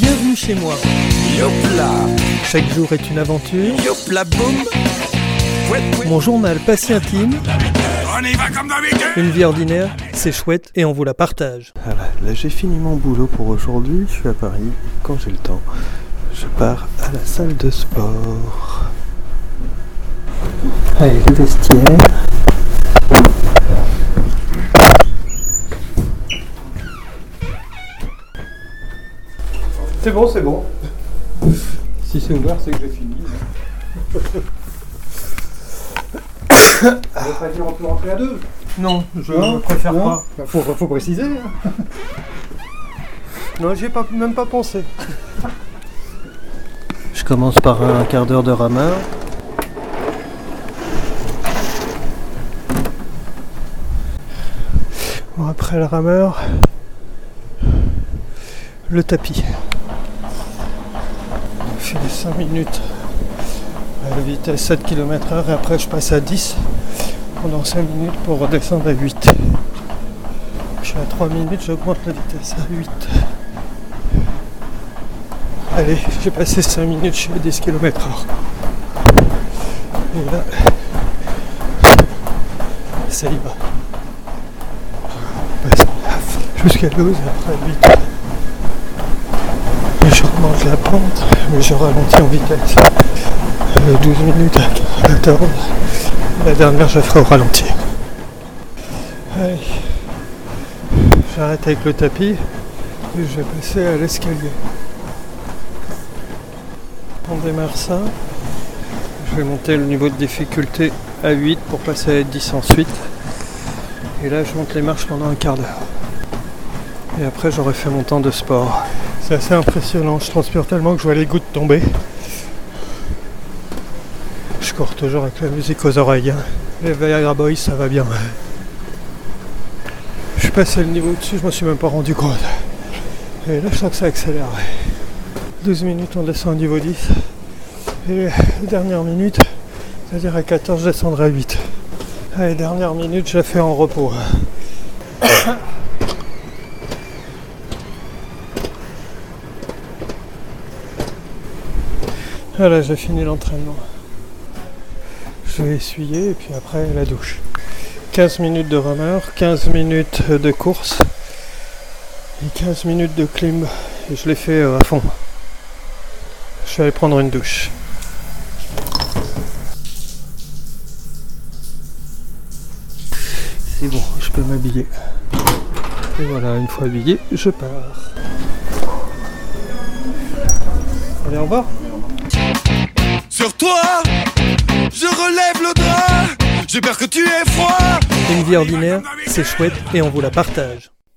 Bienvenue chez moi. Yopla, Chaque jour est une aventure. yopla boum. Mon journal pas si intime. On y va comme d'habitude. Une vie ordinaire, c'est chouette et on vous la partage. Voilà, là j'ai fini mon boulot pour aujourd'hui, je suis à Paris, quand j'ai le temps, je pars à la salle de sport. Allez, le vestiaire. C'est bon, c'est bon. Si c'est ouvert, c'est que j'ai fini. Ça veut pas dire on peut rentrer à deux Non, je Non, préfère non. pas. Bah, faut, faut préciser. hein. Non, j'y ai pas, même pas pensé. Je commence par un quart d'heure de rameur. Bon, après le rameur, le tapis. Je fais 5 minutes à la vitesse 7 km/h et après je passe à 10 pendant 5 minutes pour redescendre à 8. Je suis à 3 minutes, j'augmente la vitesse à 8. Allez, j'ai passé 5 minutes, je suis à 10 km/h. Et là, ça y va. jusqu'à 12 et après 8. La pente, mais je ralentis en vitesse. Euh, 12 minutes à 14. La dernière, je ferai au ralenti. Allez. J'arrête avec le tapis et je vais passer à l'escalier. On démarre ça. Je vais monter le niveau de difficulté à 8 pour passer à 10 ensuite. Et là, je monte les marches pendant un quart d'heure. Et après, j'aurai fait mon temps de sport. C'est assez impressionnant. Je transpire tellement que je vois les gouttes tomber. Je cours toujours avec la musique aux oreilles. hein. Les Viagra Boys, ça va bien. Je suis passé le niveau dessus, je m'en suis même pas rendu compte. Et là, je sens que ça accélère. 12 minutes, on descend au niveau 10. Et les dernières minutes, c'est-à-dire à 14, je descendrai à 8. Allez, dernière minute, je la fais en repos. Voilà, j'ai fini l'entraînement. Je vais essuyer et puis après la douche. 15 minutes de rameur, 15 minutes de course et 15 minutes de climb. Et je l'ai fait euh, à fond. Je vais aller prendre une douche. C'est bon, je peux m'habiller. Et voilà, une fois habillé, je pars. Allez, au revoir. Sur toi, je relève le drap. J'ai peur que tu aies froid. Une vie ordinaire, c'est chouette et on vous la partage.